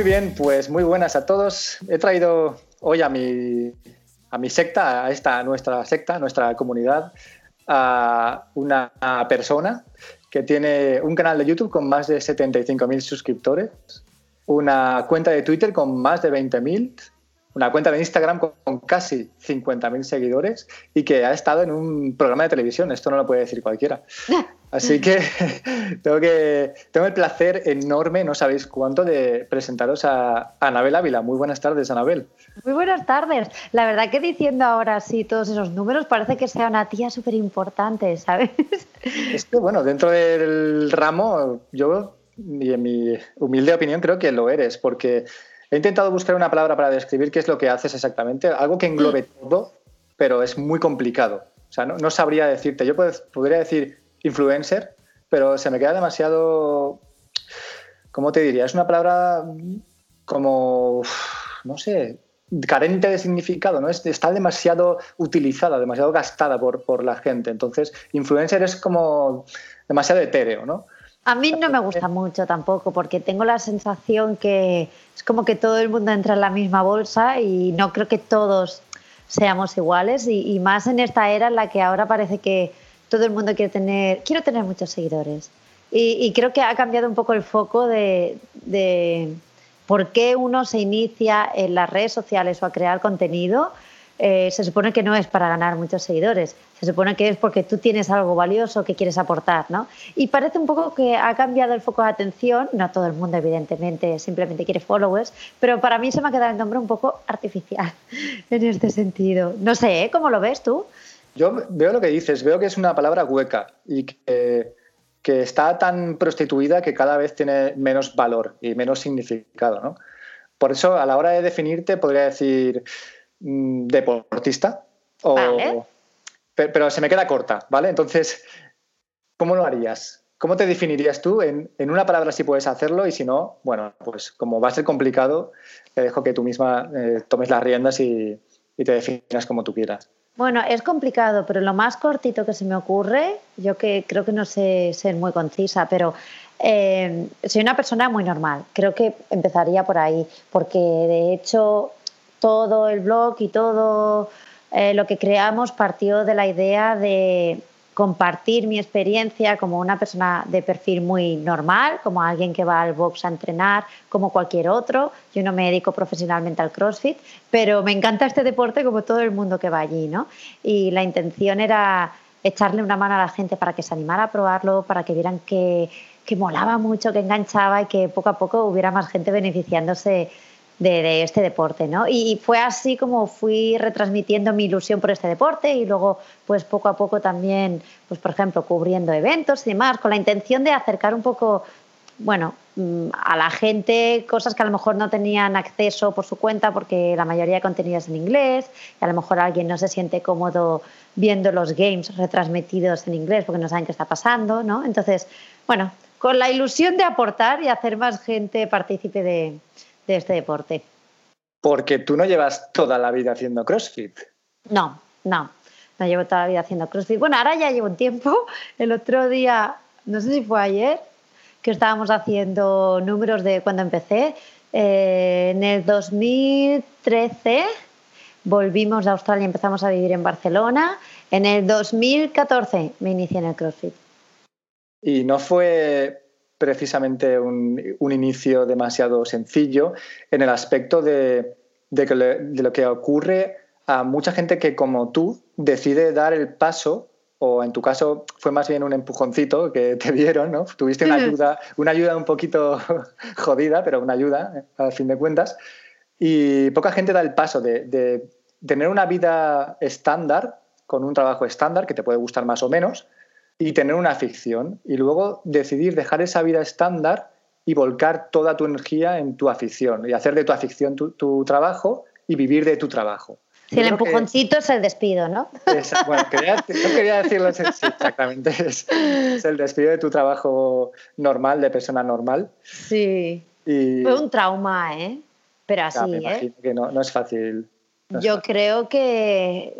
Muy bien, pues muy buenas a todos. He traído hoy a mi, a mi secta, a esta nuestra secta, nuestra comunidad, a una persona que tiene un canal de YouTube con más de 75.000 suscriptores, una cuenta de Twitter con más de 20.000, una cuenta de Instagram con, casi 50.000 seguidores y que ha estado en un programa de televisión. Esto no lo puede decir cualquiera. Así que tengo, que tengo el placer enorme, no sabéis cuánto, de presentaros a Anabel Ávila. Muy buenas tardes, Anabel. Muy buenas tardes. La verdad que diciendo ahora sí todos esos números parece que sea una tía súper importante, ¿sabes? Es que, bueno, dentro del ramo, yo, y en mi humilde opinión, creo que lo eres, porque he intentado buscar una palabra para describir qué es lo que haces exactamente, algo que englobe mm. todo, pero es muy complicado. O sea, no, sabría decirte. Yo podría decir influencer, pero se me queda demasiado. ¿Cómo te diría? Es una palabra como. No sé, carente de significado, ¿no? Está demasiado utilizada, demasiado gastada por, por la gente. Entonces, influencer es como demasiado etéreo, ¿no? A mí no me gusta mucho tampoco, porque tengo la sensación que es como que todo el mundo entra en la misma bolsa y no creo que todos seamos iguales y, más en esta era en la que ahora parece que todo el mundo quiere tener, quiero tener muchos seguidores. Y, creo que ha cambiado un poco el foco de por qué uno se inicia en las redes sociales o a crear contenido, eh, se supone que no es para ganar muchos seguidores, se supone que es porque tú tienes algo valioso que quieres aportar, ¿no? Y parece un poco que ha cambiado el foco de atención, no todo el mundo evidentemente simplemente quiere followers, pero para mí se me ha quedado el nombre un poco artificial en este sentido. No sé, ¿eh? ¿cómo lo ves tú? Yo veo lo que dices, veo que es una palabra hueca y que que está tan prostituida que cada vez tiene menos valor y menos significado. ¿no? Por eso, a la hora de definirte, podría decir deportista. O, pero, se me queda corta, ¿vale? Entonces, ¿cómo lo harías? ¿Cómo te definirías tú? En, una palabra si puedes hacerlo y si no, bueno, pues como va a ser complicado, te dejo que tú misma eh, tomes las riendas y, y te definas como tú quieras. Bueno, es complicado, pero lo más cortito que se me ocurre, yo que creo que no sé ser muy concisa, pero eh, soy una persona muy normal. Creo que empezaría por ahí, porque de hecho todo el blog y todo eh, lo que creamos partió de la idea de compartir mi experiencia como una persona de perfil muy normal, como alguien que va al box a entrenar, como cualquier otro. Yo no me dedico profesionalmente al CrossFit, pero me encanta este deporte como todo el mundo que va allí, ¿no? Y la intención era echarle una mano a la gente para que se animara a probarlo, para que vieran que, que molaba mucho, que enganchaba y que poco a poco hubiera más gente beneficiándose de, este deporte, ¿no? Y fue así como fui retransmitiendo mi ilusión por este deporte y luego, pues poco a poco también, pues por ejemplo, cubriendo eventos y demás, con la intención de acercar un poco, bueno, mm, a la gente cosas que a lo mejor no tenían acceso por su cuenta porque la mayoría de contenido es en inglés y a lo mejor alguien no se siente cómodo viendo los games retransmitidos en inglés porque no saben qué está pasando, ¿no? Entonces, bueno, con la ilusión de aportar y hacer más gente partícipe de, de este deporte? Porque tú no llevas toda la vida haciendo CrossFit. No, no, no llevo toda la vida haciendo CrossFit. Bueno, ahora ya llevo un tiempo. El otro día, no sé si fue ayer, que estábamos haciendo números de cuando empecé. Eh, en el 2013 volvimos a Australia y empezamos a vivir en Barcelona. En el 2014 me inicié en el CrossFit. ¿Y no fue precisamente un, inicio demasiado sencillo en el aspecto de, lo que ocurre a mucha gente que como tú decide dar el paso o en tu caso fue más bien un empujoncito que te dieron, ¿no? Tuviste una ayuda, una ayuda un poquito jodida, pero una ayuda, a fin de cuentas. Y poca gente da el paso de, de tener una vida estándar, con un trabajo estándar, que te puede gustar más o menos, y tener una afición y luego decidir dejar esa vida estándar y volcar toda tu energía en tu afición y hacer de tu afición tu, trabajo y vivir de tu trabajo. Si el empujoncito es el despido, ¿no? bueno, no quería decirlo así, exactamente. Es, el despido de tu trabajo normal, de persona normal. Sí. Fue un trauma, ¿eh? Pero así, ¿eh? que no, no es fácil Yo creo que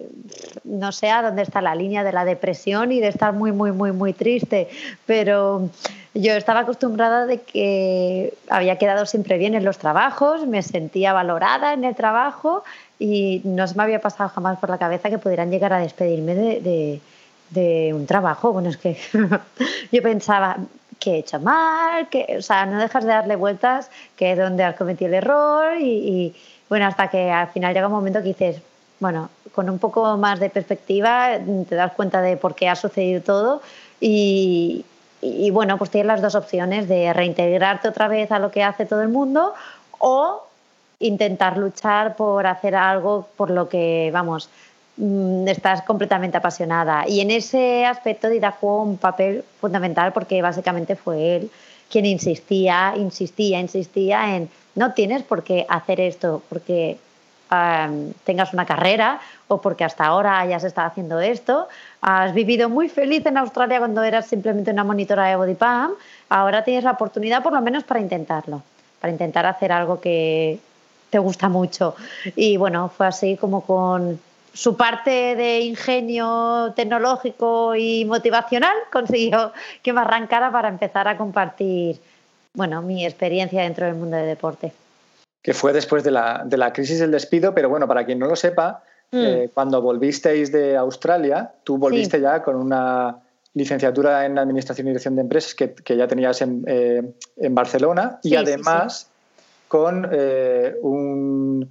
no sé a dónde está la línea de la depresión y de estar muy, muy, muy, muy triste, pero yo estaba acostumbrada de que había quedado siempre bien en los trabajos, me sentía valorada en el trabajo y no se me había pasado jamás por la cabeza que pudieran llegar a despedirme de, de, un trabajo. Bueno, es que yo pensaba, que he hecho mal, que, o sea, no dejas de darle vueltas, que es donde has cometido el error y bueno, hasta que al final llega un momento que dices, bueno, con un poco más de perspectiva te das cuenta de por qué ha sucedido todo y, bueno, pues tienes las dos opciones de reintegrarte otra vez a lo que hace todo el mundo o intentar luchar por hacer algo por lo que, vamos, mm, estás completamente apasionada. Y en ese aspecto Dida jugó un papel fundamental porque básicamente fue él quien insistía, insistía, insistía en no tienes por qué hacer esto porque tengas una carrera o porque hasta ahora hayas estado haciendo esto. Has vivido muy feliz en Australia cuando eras simplemente una monitora de body. Ahora tienes la oportunidad por lo menos para intentarlo, para intentar hacer algo que te gusta mucho. Y bueno, fue así como con su parte de ingenio tecnológico y motivacional consiguió que me arrancara para empezar a compartir bueno, mi experiencia dentro del mundo del deporte. Que fue después de la, de la crisis del despido, pero bueno, para quien no lo sepa, mm. eh, cuando volvisteis de Australia, tú volviste ya con una licenciatura en Administración y Dirección de Empresas que, ya tenías en, eh, Barcelona y además con eh, un,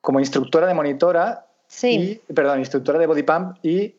como instructora de monitora, y, perdón, instructora de body pump y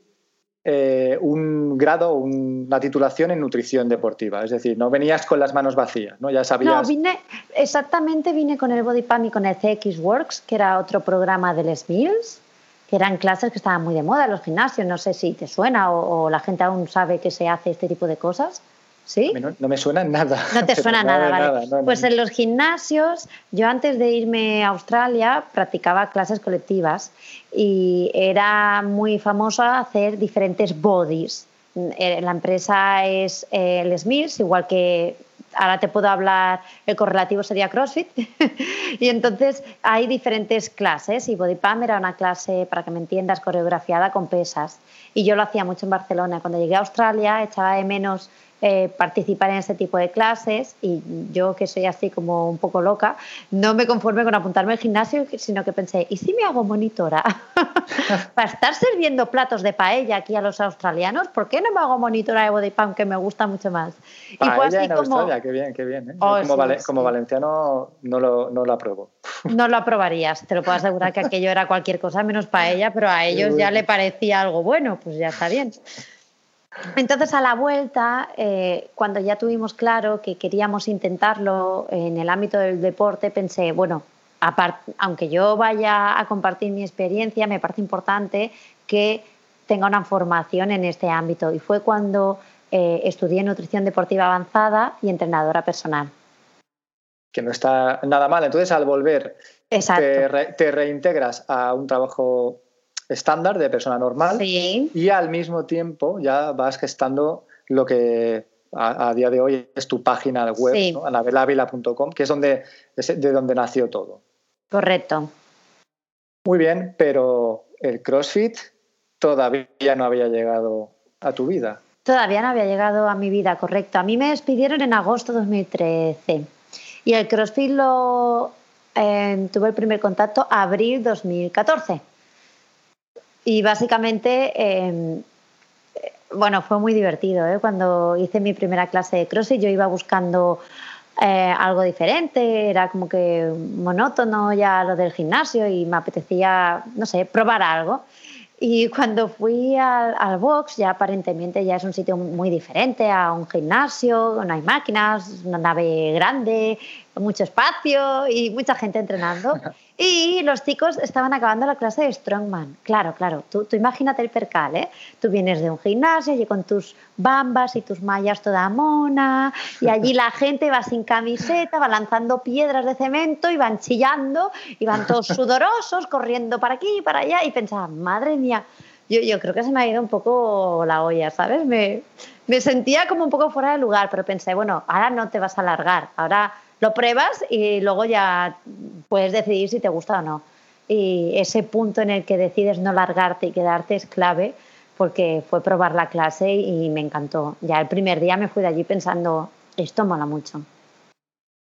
eh, un grado, una titulación en nutrición deportiva. Es decir, no venías con las manos vacías, ¿no? Ya sabías. No, vine, exactamente vine con el Body Pump y con el CX Works, que era otro programa del SMILS, que eran clases que estaban muy de moda en los gimnasios. No sé si te suena o la gente aún sabe que se hace este tipo de cosas. ¿Sí? No, me suena nada. No te suena nada, vale. pues en los gimnasios, yo antes de irme a Australia practicaba clases colectivas y era muy famosa hacer diferentes bodies. Eh, la empresa es eh, el Smiths, igual que ahora te puedo hablar, el correlativo sería CrossFit. y entonces hay diferentes clases y Body Pump era una clase, para que me entiendas, coreografiada con pesas. Y yo lo hacía mucho en Barcelona. Cuando llegué a Australia echaba de menos eh, participar en este tipo de clases y yo que soy así como un poco loca, no me conforme con apuntarme al gimnasio, sino que pensé, ¿y si me hago monitora? Para estar sirviendo platos de paella aquí a los australianos, ¿por qué no me hago monitora de body pump que me gusta mucho más? Paella en Australia, qué bien, qué bien. ¿eh? Oh, como, valenciano no lo, no lo apruebo. No lo aprobarías, te lo puedo asegurar que aquello era cualquier cosa menos paella, pero a ellos ya le parecía algo bueno, pues ya está bien. Entonces, a la vuelta, eh, cuando ya tuvimos claro que queríamos intentarlo en el ámbito del deporte, pensé, bueno, aunque yo vaya a compartir mi experiencia, me parece importante que tenga una formación en este ámbito. Y fue cuando eh, estudié nutrición deportiva avanzada y entrenadora personal. Que no está nada mal. Entonces, al volver, te reintegras a un trabajo estándar de persona normal y al mismo tiempo ya vas gestando lo que a, día de hoy es tu página web, sí. que es donde de donde nació todo. Correcto. Muy bien, pero el CrossFit todavía no había llegado a tu vida. Todavía no había llegado a mi vida, correcto. A mí me despidieron en agosto de 2013 y el CrossFit lo eh, tuve el primer contacto abril 2014. Y básicamente, em, bueno, fue muy divertido. ¿eh? Cuando hice mi primera clase de CrossFit yo iba buscando eh, algo diferente, era como que monótono ya lo del gimnasio y me apetecía, no sé, probar algo. Y cuando fui al, al, box, ya aparentemente ya es un sitio muy diferente a un gimnasio, no hay máquinas, una nave grande, mucho espacio y mucha gente entrenando. Y los chicos estaban acabando la clase de Strongman. Claro, claro, tú, tú imagínate el percal, ¿eh? Tú vienes de un gimnasio y con tus bambas y tus mallas toda mona, y allí la gente va sin camiseta, va lanzando piedras de cemento y van chillando, y van todos sudorosos, corriendo para aquí y para allá, y pensaba, madre mía, yo, yo, creo que se me ha ido un poco la olla, ¿sabes? Me, me sentía como un poco fuera de lugar, pero pensé, bueno, ahora no te vas a alargar, ahora lo pruebas y luego ya puedes decidir si te gusta o no. y ese punto en el que decides no largarte y quedarte es clave porque fue probar la clase y me encantó. Ya el primer día me fui de allí pensando, esto mola mucho.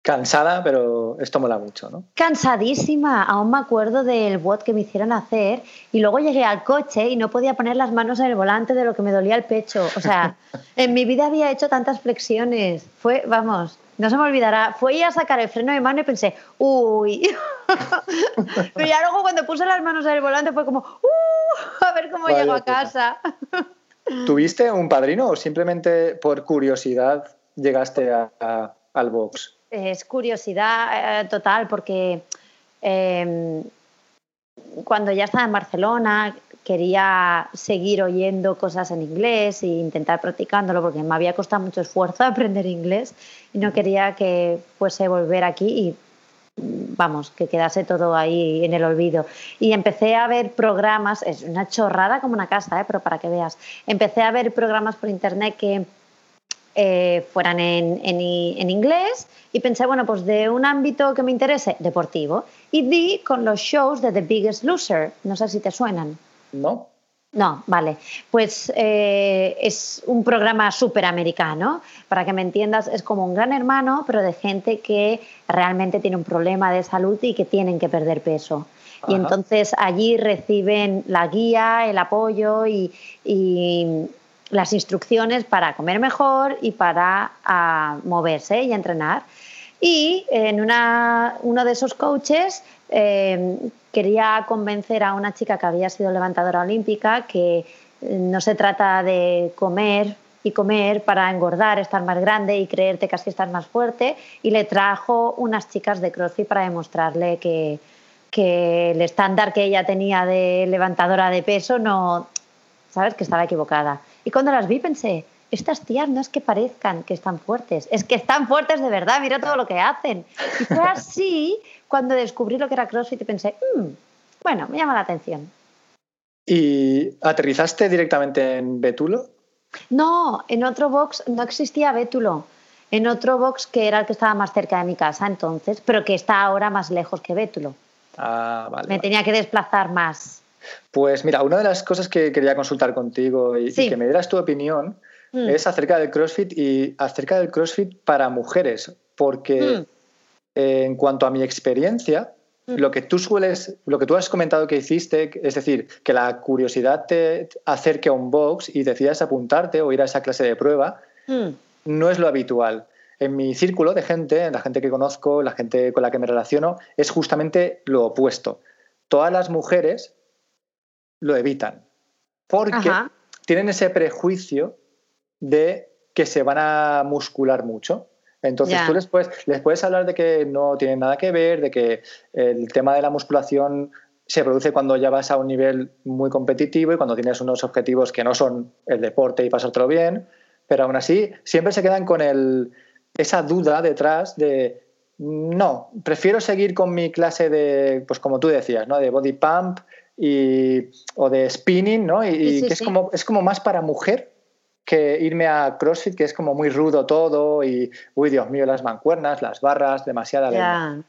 Cansada, pero esto mola mucho, ¿no? Cansadísima. Aún me acuerdo del bot que me hicieron hacer y luego llegué al coche y no podía poner las manos en el volante de lo que me dolía el pecho. O sea, en mi vida había hecho tantas flexiones. Fue, vamos, no se me olvidará. Fue a sacar el freno de mano y pensé, uy. pero ya luego cuando puse las manos en el volante fue como, uh, a ver cómo llego a casa. ¿Tuviste un padrino o simplemente por curiosidad llegaste al box? Es curiosidad eh, total porque em, cuando ya estaba en Barcelona quería seguir oyendo cosas en inglés e intentar practicándolo porque me había costado mucho esfuerzo aprender inglés y no quería que fuese volver aquí y vamos, que quedase todo ahí en el olvido. Y empecé a ver programas, es una chorrada como una casa, ¿eh? pero para que veas, empecé a ver programas por internet que eh, fueran en, en, inglés y pensé, bueno, pues de un ámbito que me interese, deportivo. Y di con los shows de The Biggest Loser, no sé si te suenan. No. No, vale. Pues eh, es un programa súper americano. Para que me entiendas, es como un gran hermano, pero de gente que realmente tiene un problema de salud y que tienen que perder peso. Y entonces allí reciben la guía, el apoyo y, las instrucciones para comer mejor y para ah, moverse y entrenar. Y en una, uno de esos coaches eh, quería convencer a una chica que había sido levantadora olímpica que eh, no se trata de comer y comer para engordar, estar más grande y creerte que así estás más fuerte. Y le trajo unas chicas de CrossFit para demostrarle que, que el estándar que ella tenía de levantadora de peso no, ¿sabes? Que estaba equivocada. Y cuando las vi pensé, estas tías no es que parezcan que están fuertes, es que están fuertes de verdad, mira todo lo que hacen. Y fue así cuando descubrí lo que era CrossFit y pensé, mm, bueno, me llama la atención. ¿Y aterrizaste directamente en Bétulo? No, en otro box no existía Bétulo. En otro box que era el que estaba más cerca de mi casa entonces, pero que está ahora más lejos que Bétulo. Ah, vale. Me tenía que desplazar más. Pues mira, una de las cosas que quería consultar contigo y, que me dieras tu opinión mm. es acerca del CrossFit y acerca del CrossFit para mujeres, porque mm. eh, en cuanto a mi experiencia, mm. lo que tú sueles, lo que tú has comentado que hiciste, es decir, que la curiosidad te acerque a un box y decidas apuntarte o ir a esa clase de prueba, no es lo habitual. En mi círculo de gente, la gente que conozco, la gente con la que me relaciono, es justamente lo opuesto. Todas las mujeres lo evitan. Porque tienen ese prejuicio de que se van a muscular mucho. Entonces tú les puedes, les puedes hablar de que no tienen nada que ver, de que el tema de la musculación se produce cuando ya vas a un nivel muy competitivo y cuando tienes unos objetivos que no son el deporte y pasártelo bien, pero aún así siempre se quedan con el, esa duda detrás de no, prefiero seguir con mi clase de, pues como tú decías, ¿no? de body pump y, o de spinning, ¿no? Y, que es, como, es como más para mujer que irme a CrossFit, que es como muy rudo todo y, uy, Dios mío, las mancuernas, las barras, demasiada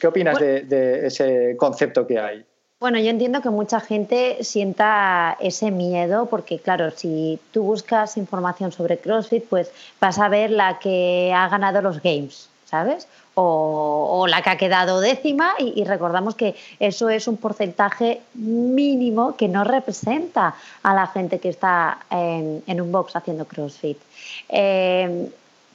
¿Qué opinas de, ese concepto que hay? Bueno, yo entiendo que mucha gente sienta ese miedo porque, claro, si tú buscas información sobre CrossFit, pues vas a ver la que ha ganado los Games, ¿sabes? O, la que ha quedado décima y, recordamos que eso es un porcentaje mínimo que no representa a la gente que está en, un box haciendo CrossFit. Eh,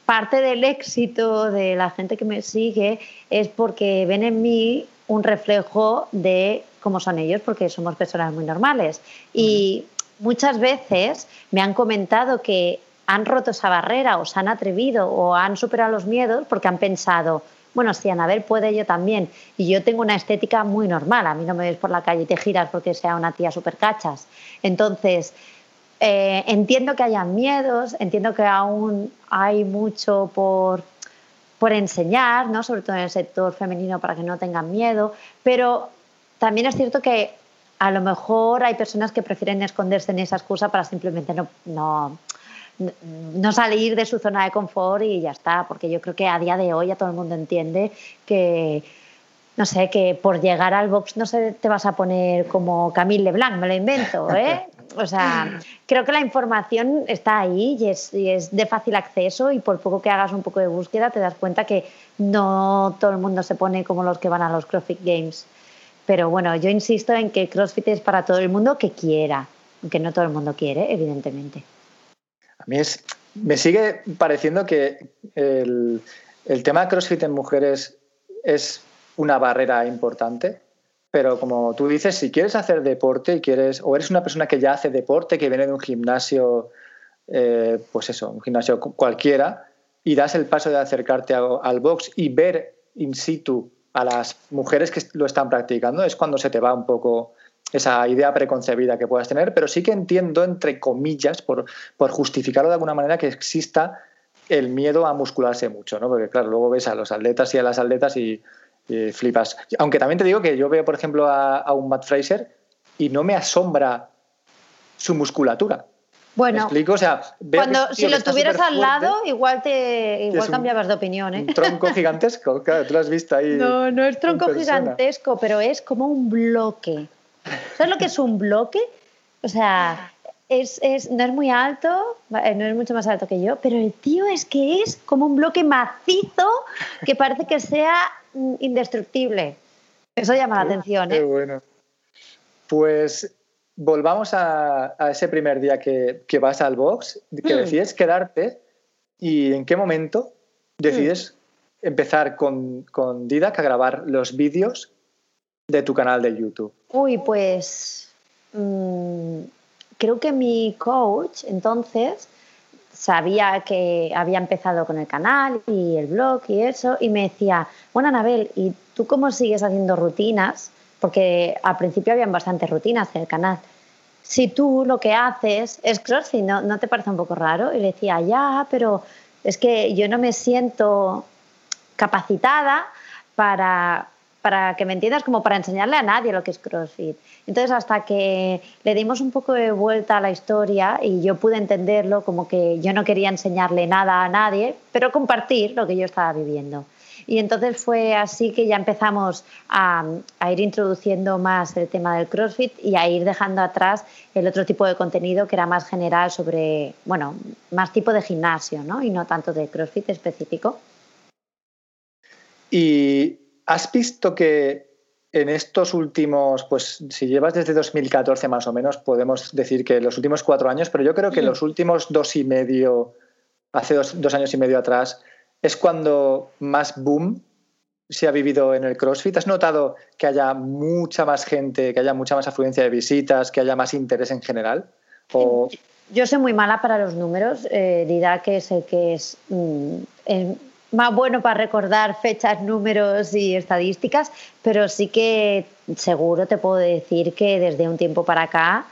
parte del éxito de la gente que me sigue es porque ven en mí un reflejo de cómo son ellos, porque somos personas muy normales. Y muchas veces me han comentado que han roto esa barrera o se han atrevido o han superado los miedos porque han pensado, bueno, si Anabel puede, yo también. Y yo tengo una estética muy normal, a mí no me ves por la calle y te giras porque sea una tía súper cachas. Entonces, eh, entiendo que haya miedos, entiendo que aún hay mucho por, por enseñar, ¿no? sobre todo en el sector femenino para que no tengan miedo, pero también es cierto que a lo mejor hay personas que prefieren esconderse en esa excusa para simplemente no, no, no salir de su zona de confort y ya está, porque yo creo que a día de hoy ya todo el mundo entiende que, no sé, que por llegar al box no sé, te vas a poner como Camille Leblanc, me lo invento, ¿eh? O sea, creo que la información está ahí y es, de fácil acceso y por poco que hagas un poco de búsqueda te das cuenta que no todo el mundo se pone como los que van a los CrossFit Games. Pero bueno, yo insisto en que CrossFit es para todo el mundo que quiera, aunque no todo el mundo quiere, evidentemente. Me sigue pareciendo que el, el tema de CrossFit en mujeres es una barrera importante, pero como tú dices, si quieres hacer deporte y quieres, o eres una persona que ya hace deporte, que viene de un gimnasio, eh, pues eso, un gimnasio cualquiera, y das el paso de acercarte al box y ver in situ a las mujeres que lo están practicando, es cuando se te va un poco esa idea preconcebida que puedas tener, pero sí que entiendo, entre comillas, por, por justificarlo de alguna manera, que exista el miedo a muscularse mucho, ¿no? Porque claro, luego ves a los atletas y a las atletas y flipas. Aunque también te digo que yo veo, por ejemplo, a, un Matt Fraser y no me asombra su musculatura. Bueno, explico? O sea, cuando, si lo tuvieras al lado, igual te igual cambiabas de opinión. ¿eh? Un tronco gigantesco, claro, tú lo has visto ahí. No, no es tronco gigantesco, pero es como un bloque. ¿Sabes lo que es un bloque? O sea, es, es, no es muy alto, eh, no es mucho más alto que yo, pero el tío es que es como un bloque macizo que parece que sea indestructible. Eso llama la atención. Qué ¿eh? bueno. Pues volvamos a, ese primer día que, vas al box, que mm. decides quedarte y en qué momento decides mm. empezar con, con Didac a grabar los vídeos de tu canal de YouTube. Uy, pues mm, creo que mi coach entonces sabía que había empezado con el canal y el blog y eso, y me decía, bueno, Anabel, ¿y tú cómo sigues haciendo rutinas? Porque al principio habían bastantes rutinas en el canal. Si tú lo que haces es crossfit, ¿no, ¿no te parece un poco raro? Y le decía, ya, pero es que yo no me siento capacitada para para que me entiendas, como para enseñarle a nadie lo que es CrossFit. Entonces, hasta que le dimos un poco de vuelta a la historia y yo pude entenderlo como que yo no quería enseñarle nada a nadie, pero compartir lo que yo estaba viviendo. Y entonces fue así que ya empezamos a, ir introduciendo más el tema del CrossFit y a ir dejando atrás el otro tipo de contenido que era más general sobre, bueno, más tipo de gimnasio, ¿no? Y no tanto de CrossFit específico. Y ¿Has visto que en estos últimos, pues si llevas desde 2014 más o menos, podemos decir que los últimos cuatro años, pero yo creo que los últimos dos y medio, hace dos, años y medio atrás, es cuando más boom se ha vivido en el CrossFit? ¿Has notado que haya mucha más gente, que haya mucha más afluencia de visitas, que haya más interés en general? Yo soy muy mala para los números, eh, dirá que es el que es mm, más bueno para recordar fechas, números y estadísticas, pero sí que seguro te puedo decir que desde un tiempo para acá,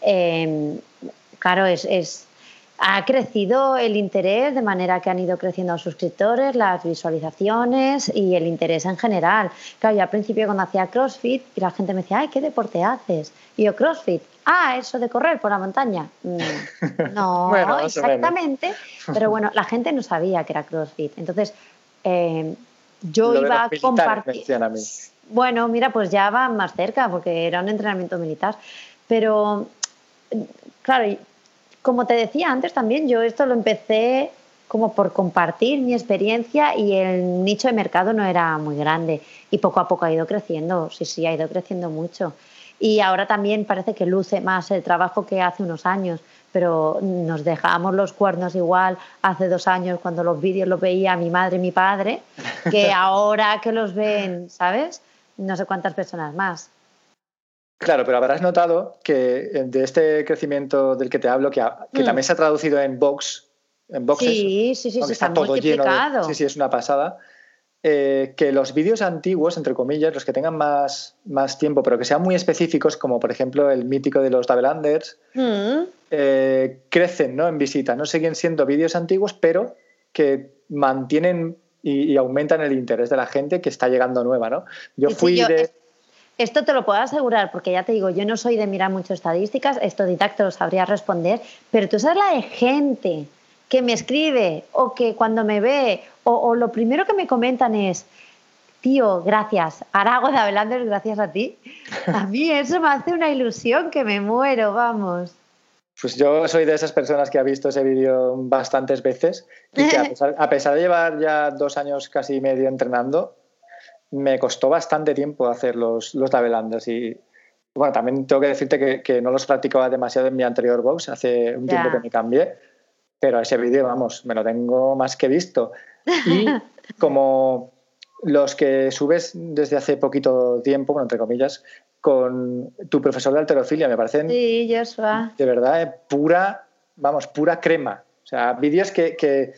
em, claro, es, ha crecido el interés de manera que han ido creciendo los suscriptores, las visualizaciones y el interés en general. Claro, yo al principio cuando hacía CrossFit y la gente me decía, ay, ¿qué deporte haces? Y yo, CrossFit, ah, eso de correr por la montaña. Mm, no, exactamente. Pero bueno, la gente no sabía que era CrossFit. Entonces, eh, yo iba a compartir. Bueno, mira, pues ya va más cerca porque era un entrenamiento militar. Pero, claro, como te decía antes también, yo esto lo empecé como por compartir mi experiencia y el nicho de mercado no era muy grande y poco a poco ha ido creciendo, sí, sí, ha ido creciendo mucho y ahora también parece que luce más el trabajo que hace unos años, pero nos dejamos los cuernos igual hace dos años cuando los vídeos los veía mi madre y mi padre, que ahora que los ven, ¿sabes? No sé cuántas personas más. Claro, pero habrás notado que de este crecimiento del que te hablo, que, mm. también se ha traducido en box, en boxes, sí, sí, sí, está, todo lleno. sí, sí, es una pasada. Eh, que los vídeos antiguos, entre comillas, los que tengan más, más tiempo, pero que sean muy específicos, como por ejemplo el mítico de los Davelanders, mm. eh, crecen ¿no? en visita. No siguen siendo vídeos antiguos, pero que mantienen y, aumentan el interés de la gente que está llegando nueva. ¿no? Yo fui de... Esto te lo puedo asegurar, porque ya te digo, yo no soy de mirar mucho estadísticas, esto te lo sabría responder, pero tú sabes la de gente que me escribe o que cuando me ve o, lo primero que me comentan es, tío, gracias. Arago de Abelander, gracias a ti. A mí eso me hace una ilusión que me muero, vamos. Pues yo soy de esas personas que ha visto ese vídeo bastantes veces y que a pesar, de llevar ya dos años casi medio entrenando, me costó bastante tiempo hacer los, los Davelanders y bueno, también tengo que decirte que, no los practicaba demasiado en mi anterior box, hace un tiempo que me cambié, pero ese vídeo, vamos, me lo tengo más que visto. Y como los que subes desde hace poquito tiempo, bueno, entre comillas, con tu profesor de alterofilia, me parecen. Sí, Joshua. De verdad, eh, pura, vamos, pura crema. O sea, vídeos que, que,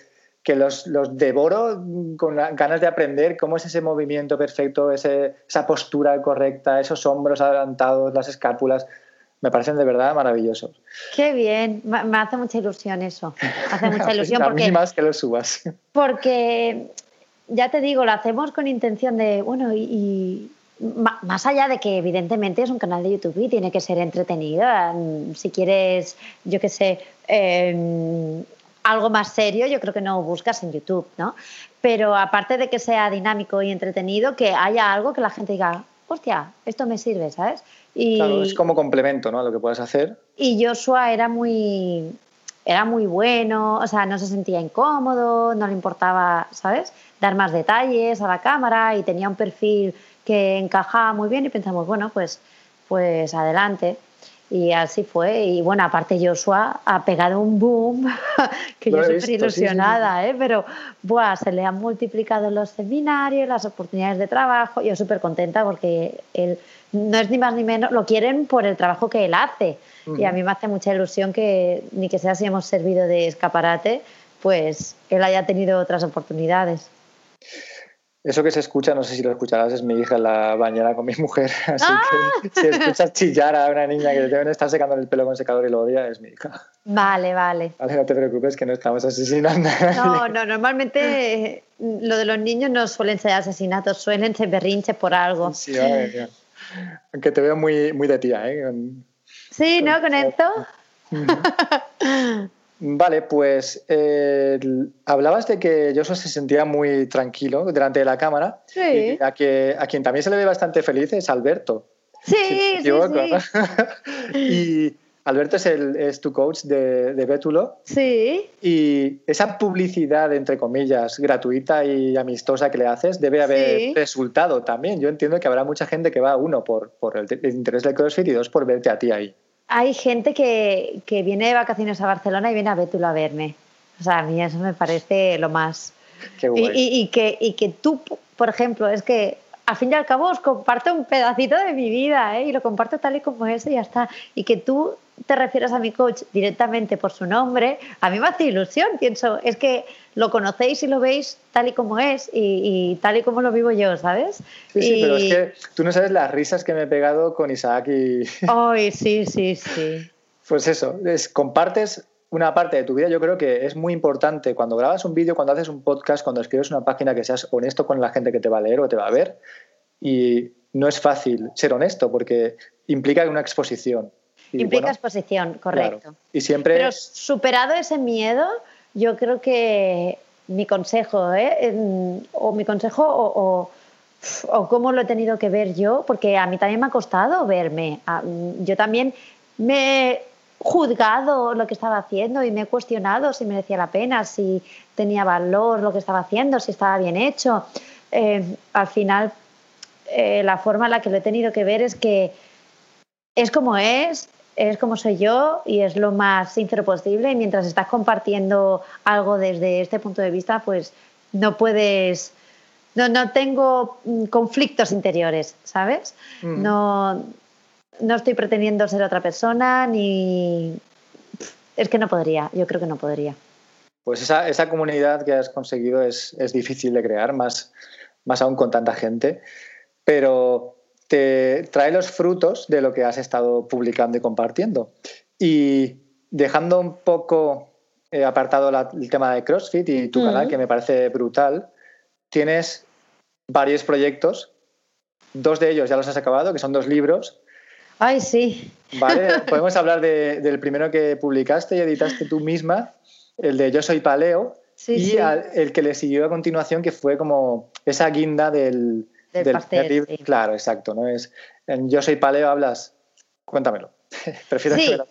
que los, los, devoro con ganas de aprender cómo es ese movimiento perfecto, ese, esa postura correcta, esos hombros adelantados, las escápulas. Me parecen de verdad maravillosos. Qué bien, me hace mucha ilusión eso. Me hace mucha ilusión porque. A mí más que lo subas. Porque, ya te digo, lo hacemos con intención de, bueno, y más allá de que evidentemente es un canal de YouTube y tiene que ser entretenido, mm, si quieres, yo qué sé, em, algo más serio, yo creo que no buscas en YouTube, ¿no? Pero aparte de que sea dinámico y entretenido, que haya algo que la gente diga, hostia, esto me sirve, ¿sabes? Y, claro, es como complemento, ¿no? A lo que puedes hacer. Y Joshua era muy, era muy bueno, o sea, no se sentía incómodo, no le importaba, ¿sabes? Dar más detalles a la cámara y tenía un perfil que encajaba muy bien y pensamos, bueno, pues, pues adelante. Y así fue. Y bueno, aparte Joshua ha pegado un boom, que yo estoy ilusionada, ¿eh? pero buah, se le han multiplicado los seminarios, las oportunidades de trabajo. Yo súper contenta porque él no es ni más ni menos, lo quieren por el trabajo que él hace. Y a mí me hace mucha ilusión que ni que sea si hemos servido de escaparate, pues él haya tenido otras oportunidades. Eso que se escucha, no sé si lo escucharás, es mi hija en la bañera con mi mujer. Así que ¡Ah! si escuchas chillar a una niña que deben estar secando el pelo con secador y lo odia, es mi hija. Vale, vale. Vale, no te preocupes que no estamos asesinando. No, no, normalmente lo de los niños no suelen ser asesinatos, suelen ser berrinches por algo. Sí, vale, Aunque te veo muy, muy de tía, ¿eh? sí, ¿no? Con esto. Vale, pues eh, hablabas de que Joshua se sentía muy tranquilo delante de la cámara. Sí. a, que, a quien también se le ve bastante feliz es Alberto. Sí, sí, sí. y Alberto es, el, es tu coach de, de Bétulo. Sí. Y esa publicidad, entre comillas, gratuita y amistosa que le haces debe haber resultado también. Yo entiendo que habrá mucha gente que va, uno, por, por el, el interés del CrossFit y dos, por verte a ti ahí hay gente que, viene de vacaciones a Barcelona y viene a Bétulo a verme. O sea, a mí eso me parece lo más. Qué y, que, y que tú, por ejemplo, es que al fin y al cabo os comparto un pedacito de mi vida ¿eh? y lo comparto tal y como es y ya está. Y que tú te refieras a mi coach directamente por su nombre, a mí me hace ilusión. Pienso, es que lo conocéis y lo veis tal y como es y, tal y como lo vivo yo, ¿sabes? Sí, sí, pero es que tú no sabes las risas que me he pegado con Isaac y... Ay, sí, sí, sí. Pues eso, es, compartes una parte de tu vida, yo creo que es muy importante cuando grabas un vídeo, cuando haces un podcast, cuando escribes una página, que seas honesto con la gente que te va a leer o te va a ver. Y no es fácil ser honesto porque implica una exposición. implica exposición, correcto. Y siempre... Pero superado ese miedo, yo creo que mi consejo, ¿eh? o mi consejo, o, o, cómo lo he tenido que ver yo, porque a mí también me ha costado verme. Yo también me juzgado lo que estaba haciendo y me he cuestionado si merecía la pena, si tenía valor lo que estaba haciendo, si estaba bien hecho. Eh, al final, eh, la forma en la que lo he tenido que ver es que es como es, es como soy yo y es lo más sincero posible. Y mientras estás compartiendo algo desde este punto de vista, pues no puedes. No, no tengo mm, conflictos interiores, ¿sabes? Mm. No, no estoy pretendiendo ser otra persona ni. Es que no podría, yo creo que no podría. Pues esa, esa comunidad que has conseguido es, es difícil de crear, más, más aún con tanta gente. Pero te trae los frutos de lo que has estado publicando y compartiendo. Y dejando un poco eh, apartado el tema de CrossFit y tu canal, que me parece brutal, tienes varios proyectos. Dos de ellos ya los has acabado, que son dos libros. Ay, sí. Vale, podemos hablar del primero que publicaste y editaste tú misma, el de Yo soy paleo, y el que le siguió a continuación, que fue como esa guinda del, del, pastel. Claro, exacto. ¿no? Es, en Yo soy paleo hablas, cuéntamelo. Prefiero que me lo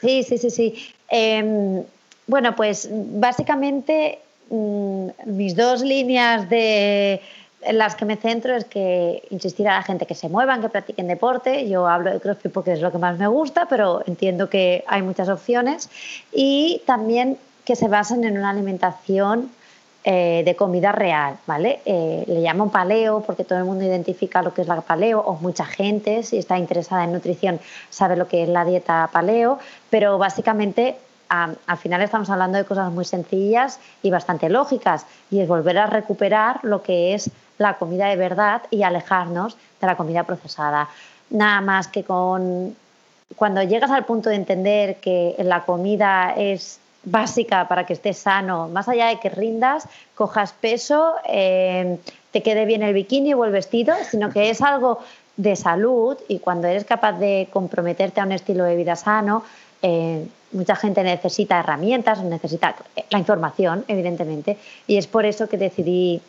Sí, sí, sí, sí. Em, bueno, pues básicamente mm, mis dos líneas de en las que me centro es que insistir a la gente que se muevan, que practiquen deporte. Yo hablo de CrossFit porque es lo que más me gusta, pero entiendo que hay muchas opciones. Y también que se basen en una alimentación eh, de comida real, ¿vale? Eh, le llamo paleo porque todo el mundo identifica lo que es la paleo, o mucha gente, si está interesada en nutrición, sabe lo que es la dieta paleo, pero básicamente al final estamos hablando de cosas muy sencillas y bastante lógicas, y es volver a recuperar lo que es la comida de verdad y alejarnos de la comida procesada. Nada más que con cuando llegas al punto de entender que la comida es básica para que estés sano, más allá de que rindas, cojas peso, eh, te quede bien el bikini o el vestido, sino que es algo de salud y cuando eres capaz de comprometerte a un estilo de vida sano, eh, mucha gente necesita herramientas, necesita la información, evidentemente, y es por eso que decidí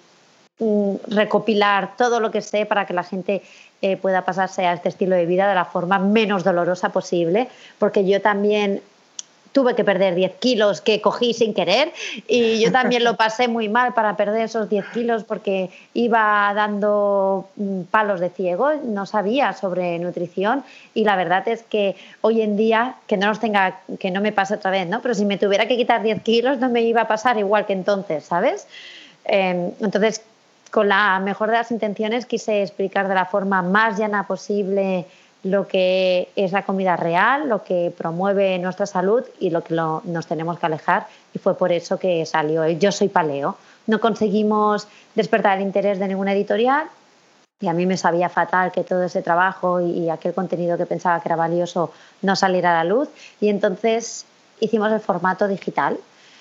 recopilar todo lo que sé para que la gente eh, pueda pasarse a este estilo de vida de la forma menos dolorosa posible, porque yo también tuve que perder 10 kilos que cogí sin querer y yo también lo pasé muy mal para perder esos 10 kilos porque iba dando mm, palos de ciego, no sabía sobre nutrición y la verdad es que hoy en día, que no nos tenga, que no me pase otra vez, ¿no? Pero si me tuviera que quitar 10 kilos no me iba a pasar igual que entonces, ¿sabes? Em, entonces, con la mejor de las intenciones quise explicar de la forma más llana posible lo que es la comida real, lo que promueve nuestra salud y lo que nos tenemos que alejar. Y fue por eso que salió el Yo soy paleo. No conseguimos despertar el interés de ninguna editorial y a mí me sabía fatal que todo ese trabajo y aquel contenido que pensaba que era valioso no saliera a la luz. Y entonces hicimos el formato digital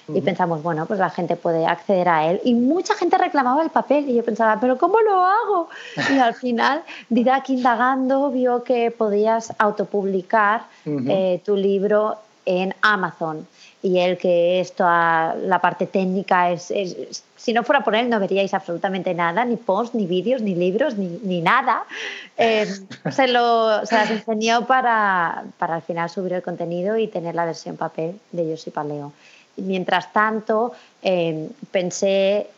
y pensamos, bueno, pues la gente puede acceder a él. Y mucha gente reclamaba el papel y yo pensaba, pero ¿cómo lo hago? Y al final, Didac indagando vio que podías autopublicar eh, tu libro en Amazon. Y él que esto, la parte técnica, es, si no fuera por él no veríais absolutamente nada, ni post, ni vídeos, ni libros, ni, ni nada. Eh, se, lo, se las enseñó para, para al final subir el contenido y tener la versión papel de Yo soy Paleo. Mientras tanto, eh, pensé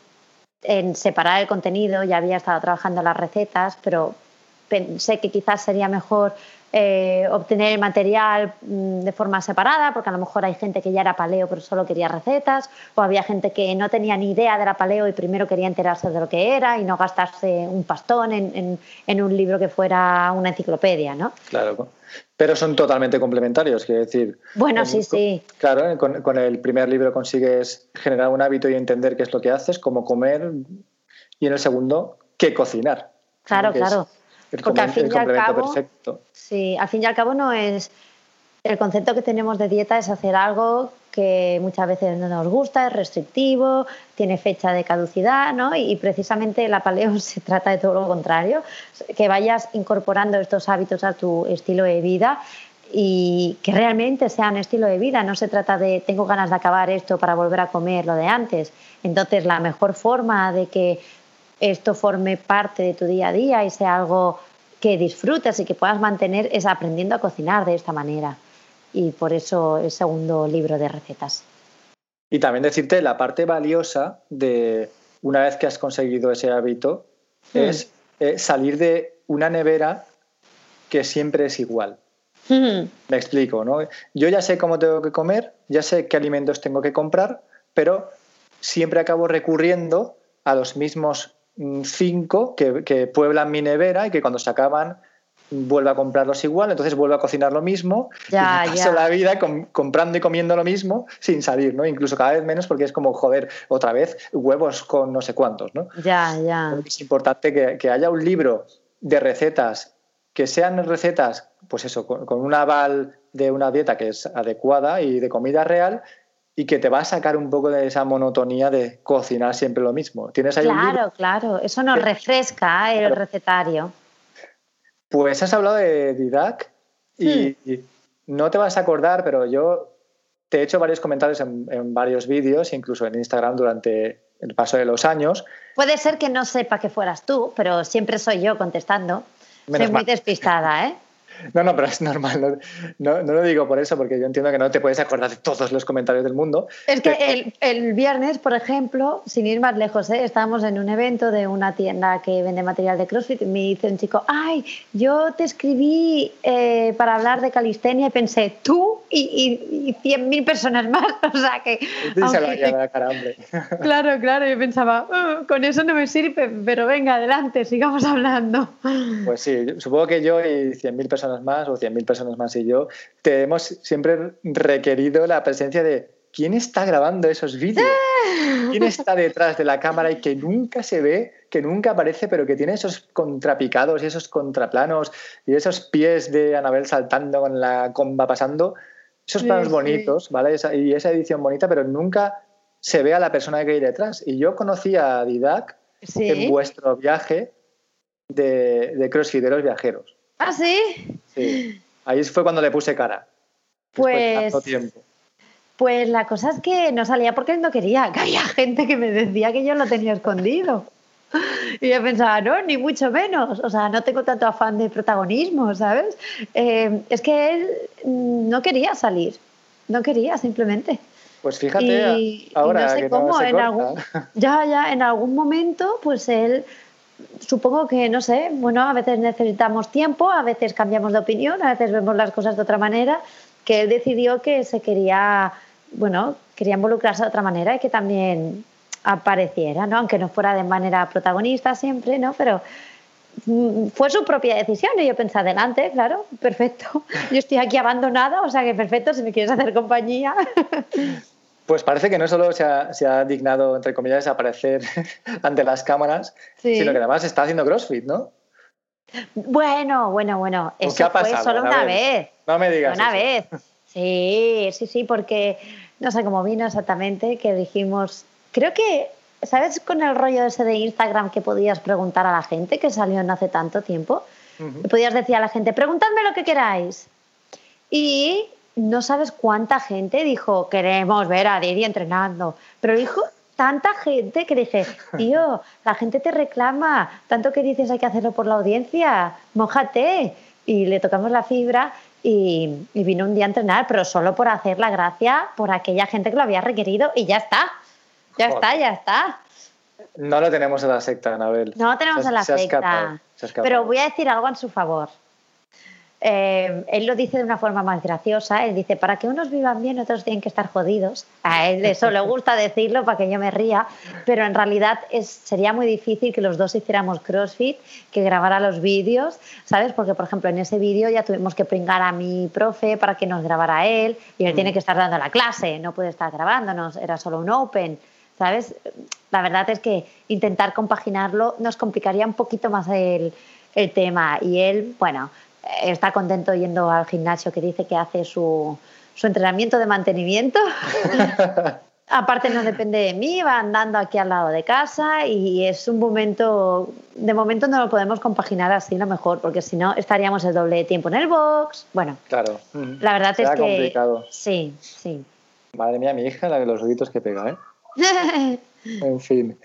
en separar el contenido, ya había estado trabajando las recetas, pero pensé que quizás sería mejor eh, obtener el material mm, de forma separada, porque a lo mejor hay gente que ya era paleo pero solo quería recetas, o había gente que no tenía ni idea de la paleo y primero quería enterarse de lo que era y no gastarse un pastón en, en un libro que fuera una enciclopedia, ¿no? Claro, pero son totalmente complementarios, quiero decir. Bueno, sí, sí. Claro, con, el primer libro consigues generar un hábito y entender qué es lo que haces, cómo comer, y en el segundo, qué cocinar. Claro, claro. Porque al fin y al cabo, perfecto. Sí, al fin y al cabo no es el concepto que tenemos de dieta es hacer algo que muchas veces no nos gusta, es restrictivo, tiene fecha de caducidad, ¿no? Y, precisamente la paleo se trata de todo lo contrario, que vayas incorporando estos hábitos a tu estilo de vida y que realmente sea un estilo de vida, no se trata de tengo ganas de acabar esto para volver a comer lo de antes. Entonces, la mejor forma de que esto forme parte de tu día a día y sea algo que disfrutes y que puedas mantener es aprendiendo a cocinar de esta manera y por eso el segundo libro de recetas. Y también decirte la parte valiosa de una vez que has conseguido ese hábito hmm. es eh, salir de una nevera que siempre es igual. Hmm. Me explico, ¿no? Yo ya sé cómo tengo que comer, ya sé qué alimentos tengo que comprar, pero siempre acabo recurriendo a los mismos cinco que, que pueblan mi nevera y que cuando se acaban vuelve a comprarlos igual, entonces vuelve a cocinar lo mismo ya, y paso la vida comprando y comiendo lo mismo sin salir, ¿no? Incluso cada vez menos porque es como, joder, otra vez huevos con no sé cuántos, ¿no? Ya, ya. Es importante que, que haya un libro de recetas que sean recetas, pues eso, con, un aval de una dieta que es adecuada y de comida real, y que te va a sacar un poco de esa monotonía de cocinar siempre lo mismo. ¿Tienes ahí claro, claro, eso nos refresca el recetario. Pues has hablado de Didac y, hmm. no te vas a acordar, pero yo te he hecho varios comentarios en, varios vídeos, incluso en Instagram durante el paso de los años. Puede ser que no sepa que fueras tú, pero siempre soy yo contestando. soy muy despistada, ¿eh? No, no, pero es normal. No, no, lo digo por eso, porque yo entiendo que no te puedes acordar de todos los comentarios del mundo. Es que el, el viernes, por ejemplo, sin ir más lejos, ¿eh? estábamos en un evento de una tienda que vende material de CrossFit y me dice un chico, ay, yo te escribí eh, para hablar de calistenia y pensé, tú y, y, 100.000 personas más. O sea que... claro, claro, yo pensaba, oh, con eso no me sirve, pero venga, adelante, sigamos hablando. Pues sí, supongo que yo y 100.000 personas más o 100.000 personas más y yo, te hemos siempre requerido la presencia de quién está grabando esos vídeos, quién está detrás de la cámara y que nunca se ve, que nunca aparece, pero que tiene esos contrapicados y esos contraplanos y esos pies de Anabel saltando con la comba pasando, esos planos bonitos, ¿vale? y esa edición bonita, pero nunca se ve a la persona que hay detrás. Y yo conocí a Didac en vuestro viaje de, de crossfiteros viajeros. ¿Ah, sí? Sí. Ahí fue cuando le puse cara. Pues. tiempo. Pues la cosa es que no salía porque no quería, que había gente que me decía que yo lo tenía escondido. Y yo pensaba, no, ni mucho menos. O sea, no tengo tanto afán de protagonismo, ¿sabes? Eh, es que él no quería salir. No quería, simplemente. Pues fíjate, ahora no sé que cómo, en algún, ya, ya, en algún momento, pues él supongo que, no sé, bueno, a veces necesitamos tiempo, a veces cambiamos de opinión, a veces vemos las cosas de otra manera, que él decidió que se quería, bueno, quería involucrarse de otra manera y que también apareciera, ¿no? Aunque no fuera de manera protagonista siempre, ¿no? Pero mm, fue su propia decisión y yo pensé, adelante, claro, perfecto. Yo estoy aquí abandonada, o sea que perfecto, si me quieres hacer compañía. Pues parece que no solo se ha, dignado, entre comillas, aparecer ante las cámaras, sino que además está haciendo CrossFit, ¿no? Bueno, bueno, bueno. Eso fue solo una vez. No me digas. Una vez. Sí, sí, sí, porque no sé cómo vino exactamente, que dijimos, creo que, ¿sabes con el rollo ese de Instagram que podías preguntar a la gente, que salió no hace tanto tiempo? Podías decir a la gente, preguntadme lo que queráis. Y no sabes cuánta gente dijo, queremos ver a Didi entrenando. Pero dijo tanta gente que dije, tío, la gente te reclama, tanto que dices hay que hacerlo por la audiencia, mojate. Y le tocamos la fibra y, vino un día a entrenar, pero solo por hacer la gracia por aquella gente que lo había requerido y ya está. Ya está, ya está. No lo tenemos en la secta, Anabel. No lo tenemos en la secta. Pero voy a decir algo en su favor. Eh, él lo dice de una forma más graciosa. Él dice, para que unos vivan bien, otros tienen que estar jodidos. A él eso le gusta decirlo para que yo me ría, pero en realidad es, sería muy difícil que los dos hiciéramos CrossFit, que grabara los vídeos, ¿sabes? Porque, por ejemplo, en ese vídeo ya tuvimos que pringar a mi profe para que nos grabara él y él tiene mm. que estar dando la clase, no puede estar grabándonos, era solo un open. ¿Sabes? La verdad es que intentar compaginarlo nos complicaría un poquito más el, el tema. Y él, bueno, está contento yendo al gimnasio que dice que hace su, su entrenamiento de mantenimiento. Aparte no depende de mí, va andando aquí al lado de casa y es un momento, de momento no lo podemos compaginar así lo mejor, porque si no estaríamos el doble de tiempo en el box. Bueno, claro. La verdad es que... complicado. Sí, sí. Madre mía, mi hija, la de los ruiditos que pega, ¿eh? en fin.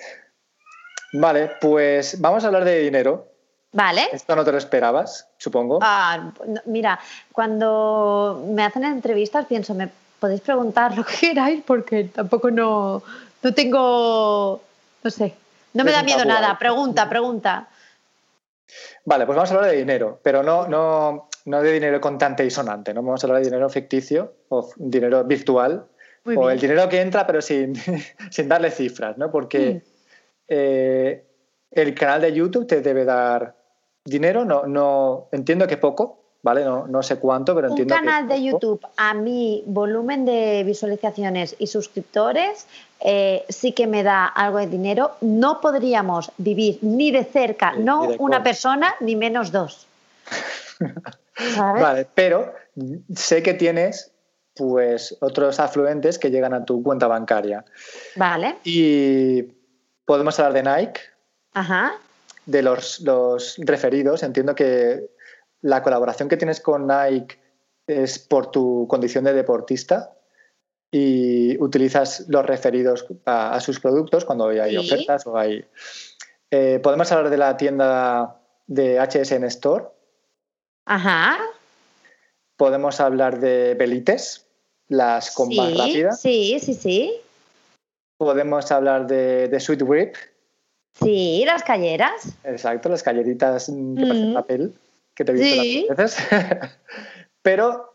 Vale, pues vamos a hablar de dinero. Vale. Esto no te lo esperabas, supongo. Ah, mira, cuando me hacen entrevistas pienso, me podéis preguntar lo que queráis porque tampoco no, no tengo, no sé, no me da miedo nada. Pregunta, pregunta. Vale, pues vamos a hablar de dinero, pero no, no, no de dinero contante y sonante, ¿no? Vamos a hablar de dinero ficticio o dinero virtual o el dinero que entra pero sin, sin darle cifras, ¿no? Porque mm. eh, el canal de YouTube te debe dar dinero, no, no entiendo que poco, ¿vale? No, no sé cuánto, pero entiendo Un canal de YouTube, a mi volumen de visualizaciones y suscriptores, eh, sí que me da algo de dinero. No podríamos vivir ni de cerca, no una persona, ni menos dos. Vale, pero sé que tienes pues otros afluentes que llegan a tu cuenta bancaria. Vale. Y podemos hablar de Nike. Ajá de los, los referidos, entiendo que la colaboración que tienes con Nike es por tu condición de deportista. y utilizas los referidos a, sus productos cuando hay ofertas o hay... Eh, podemos hablar de la tienda de HSN Store. Ajá. Podemos hablar de Belites, las compras sí, rápidas. Sí, sí, sí. Podemos hablar de, de Sweet Whip. Sí, las calleras. Exacto, las calleritas que parecen mm. papel, que te he visto las veces. Pero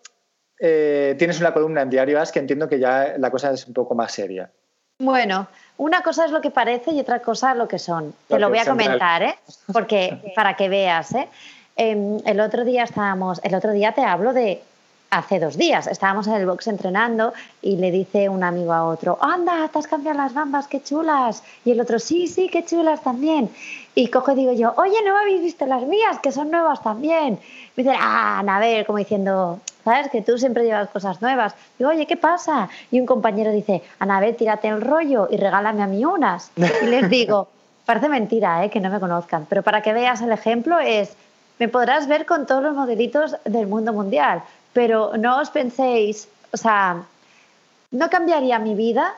eh, tienes una columna en Diario As que entiendo que ya la cosa es un poco más seria. Bueno, una cosa es lo que parece y otra cosa lo que son. Te lo, voy a comentar, ¿eh? Porque para que veas, ¿eh? Em, el otro día estábamos, el otro día te hablo de hace dos días. Estábamos en el box entrenando y le dice un amigo a otro, anda, te has cambiado las bambas, qué chulas. Y el otro, sí, sí, qué chulas también. Y cojo y digo yo, oye, ¿no habéis visto las mías? Que son nuevas también. Me dice, ah, a ver, como diciendo, ¿sabes? Que tú siempre llevas cosas nuevas. Digo, oye, ¿qué pasa? Y un compañero dice, Anabel, tírate el rollo y regálame a mí unas. Y les digo, parece mentira, ¿eh? que no me conozcan, pero para que veas el ejemplo es, me podrás ver con todos los modelitos del mundo mundial, pero no os penséis, o sea, no cambiaría mi vida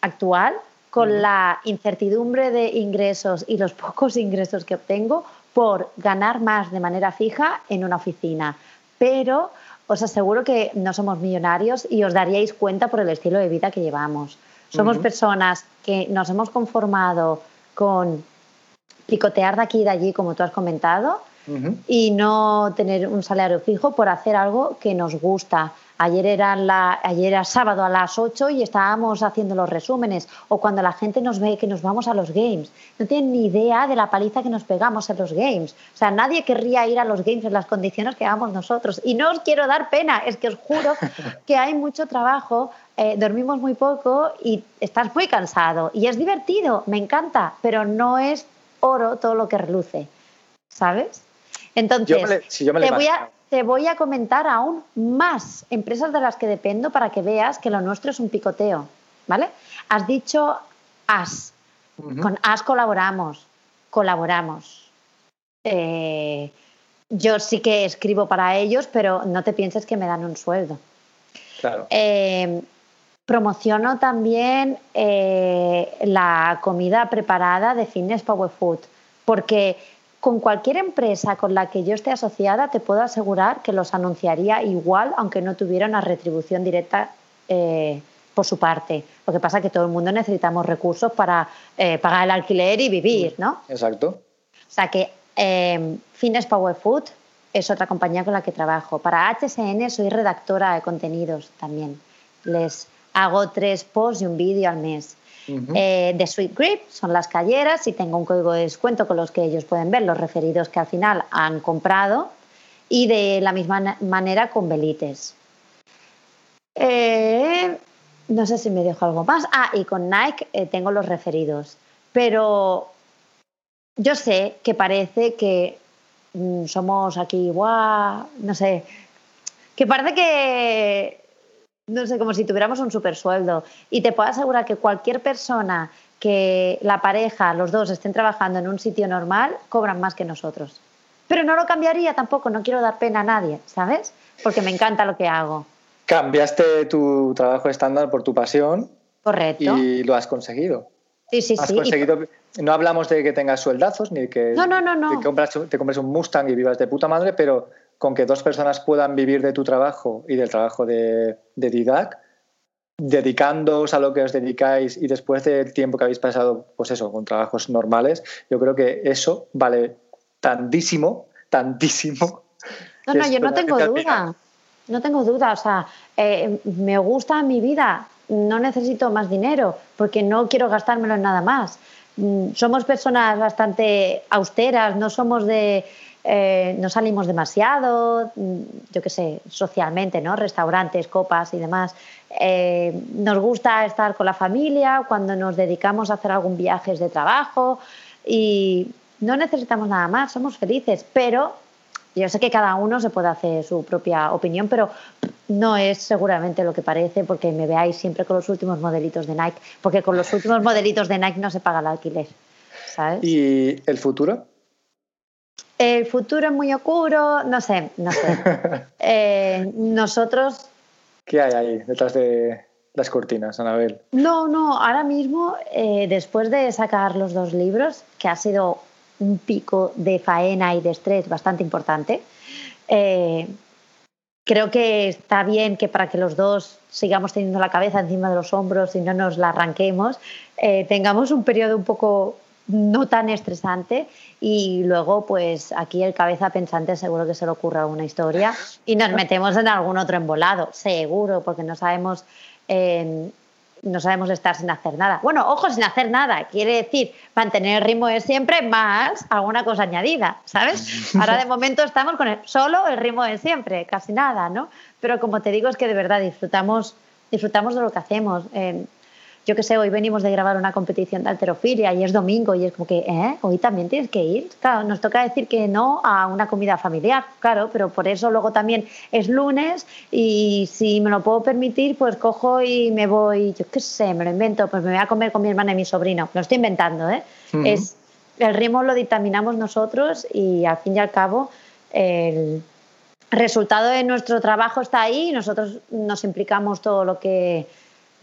actual con la incertidumbre de ingresos y los pocos ingresos que obtengo por ganar más de manera fija en una oficina. Pero os aseguro que no somos millonarios y os daríais cuenta por el estilo de vida que llevamos. Somos personas que nos hemos conformado con picotear de aquí y de allí, como tú has comentado, y no tener un salario fijo por hacer algo que nos gusta. Ayer era, la, ayer era sábado a las 8 y estábamos haciendo los resúmenes. O cuando la gente nos ve que nos vamos a los games. No tienen ni idea de la paliza que nos pegamos en los games. O sea, nadie querría ir a los games en las condiciones que hagamos nosotros. Y no os quiero dar pena, es que os juro que hay mucho trabajo, eh, dormimos muy poco y estás muy cansado. Y es divertido, me encanta, pero no es oro todo lo que reluce. ¿Sabes? Entonces, te, voy a, te voy a comentar aún más empresas de las que dependo para que veas que lo nuestro es un picoteo. ¿Vale? Has dicho AS. Con AS colaboramos. Colaboramos. Eh, yo sí que escribo para ellos, pero no te pienses que me dan un sueldo. Claro. Eh, promociono también eh, la comida preparada de Fitness Power Food, porque con cualquier empresa con la que yo esté asociada, te puedo asegurar que los anunciaría igual, aunque no tuviera una retribución directa eh, por su parte. Lo que pasa es que todo el mundo necesitamos recursos para eh, pagar el alquiler y vivir, ¿no? Exacto. O sea que eh, Fitness Power Food es otra compañía con la que trabajo. Para HSN soy redactora de contenidos también. Les hago tres posts y un vídeo al mes. Eh, de Sweet Grip son las calleras y tengo un código de descuento con los que ellos pueden ver los referidos que al final han comprado y de la misma manera con Belites. Eh, no sé si me dejo algo más. Ah, y con Nike eh, tengo los referidos. Pero yo sé que parece que mm, somos aquí, guau, no sé, que parece que no sé, como si tuviéramos un super sueldo. Y te puedo asegurar que cualquier persona que la pareja, los dos estén trabajando en un sitio normal, cobran más que nosotros. Pero no lo cambiaría tampoco, no quiero dar pena a nadie, ¿sabes? Porque me encanta lo que hago. Cambiaste tu trabajo estándar por tu pasión. Correcto. Y lo has conseguido. Sí, sí, sí. No hablamos de que tengas sueldazos ni de que no, no, no, no. te compres un Mustang y vivas de puta madre, pero con que dos personas puedan vivir de tu trabajo y del trabajo de, de Didac, dedicándoos a lo que os dedicáis y después del tiempo que habéis pasado, pues eso, con trabajos normales, yo creo que eso vale tantísimo, tantísimo. No, no, yo no tengo duda. No tengo duda. O sea, eh, me gusta mi vida. No necesito más dinero porque no quiero gastármelo en nada más. Mm, somos personas bastante austeras, no somos de eh, no salimos demasiado, mm, yo qué sé, socialmente, ¿no? Restaurantes, copas y demás. Eh, nos gusta estar con la familia cuando nos dedicamos a hacer algún viaje de trabajo y no necesitamos nada más, somos felices, pero yo sé que cada uno se puede hacer su propia opinión, pero no es seguramente lo que parece porque me veáis siempre con los últimos modelitos de Nike, porque con los últimos modelitos de Nike no se paga el alquiler. ¿Y el futuro? El futuro es muy oscuro, no sé, no sé. Eh, nosotros ¿Qué hay ahí detrás de las cortinas, Anabel? No, no, ahora mismo, eh, después de sacar los dos libros, que ha sido un pico de faena y de estrés bastante importante, eh, creo que está bien que para que los dos sigamos teniendo la cabeza encima de los hombros y no nos la arranquemos, tengamos un periodo un poco no tan estresante y luego pues aquí el cabeza pensante seguro que se le ocurra una historia y nos metemos en algún otro embolado, seguro, porque no sabemos eh, no sabemos estar sin hacer nada. Bueno, ojo, sin hacer nada, quiere decir mantener el ritmo de siempre más alguna cosa añadida, ¿sabes? Ahora de momento estamos con el, solo el ritmo de siempre, casi nada, ¿no? Pero como te digo, es que de verdad disfrutamos, disfrutamos de lo que hacemos. Eh, yo qué sé, hoy venimos de grabar una competición de alterofilia y es domingo y es como que, ¿eh? Hoy también tienes que ir. Claro, nos toca decir que no a una comida familiar, claro, pero por eso luego también es lunes y si me lo puedo permitir, pues cojo y me voy, yo qué sé, me lo invento, pues me voy a comer con mi hermana y mi sobrino. Lo estoy inventando, ¿eh? es, el ritmo lo dictaminamos nosotros y al fin y al cabo el resultado de nuestro trabajo está ahí y nosotros nos implicamos todo lo que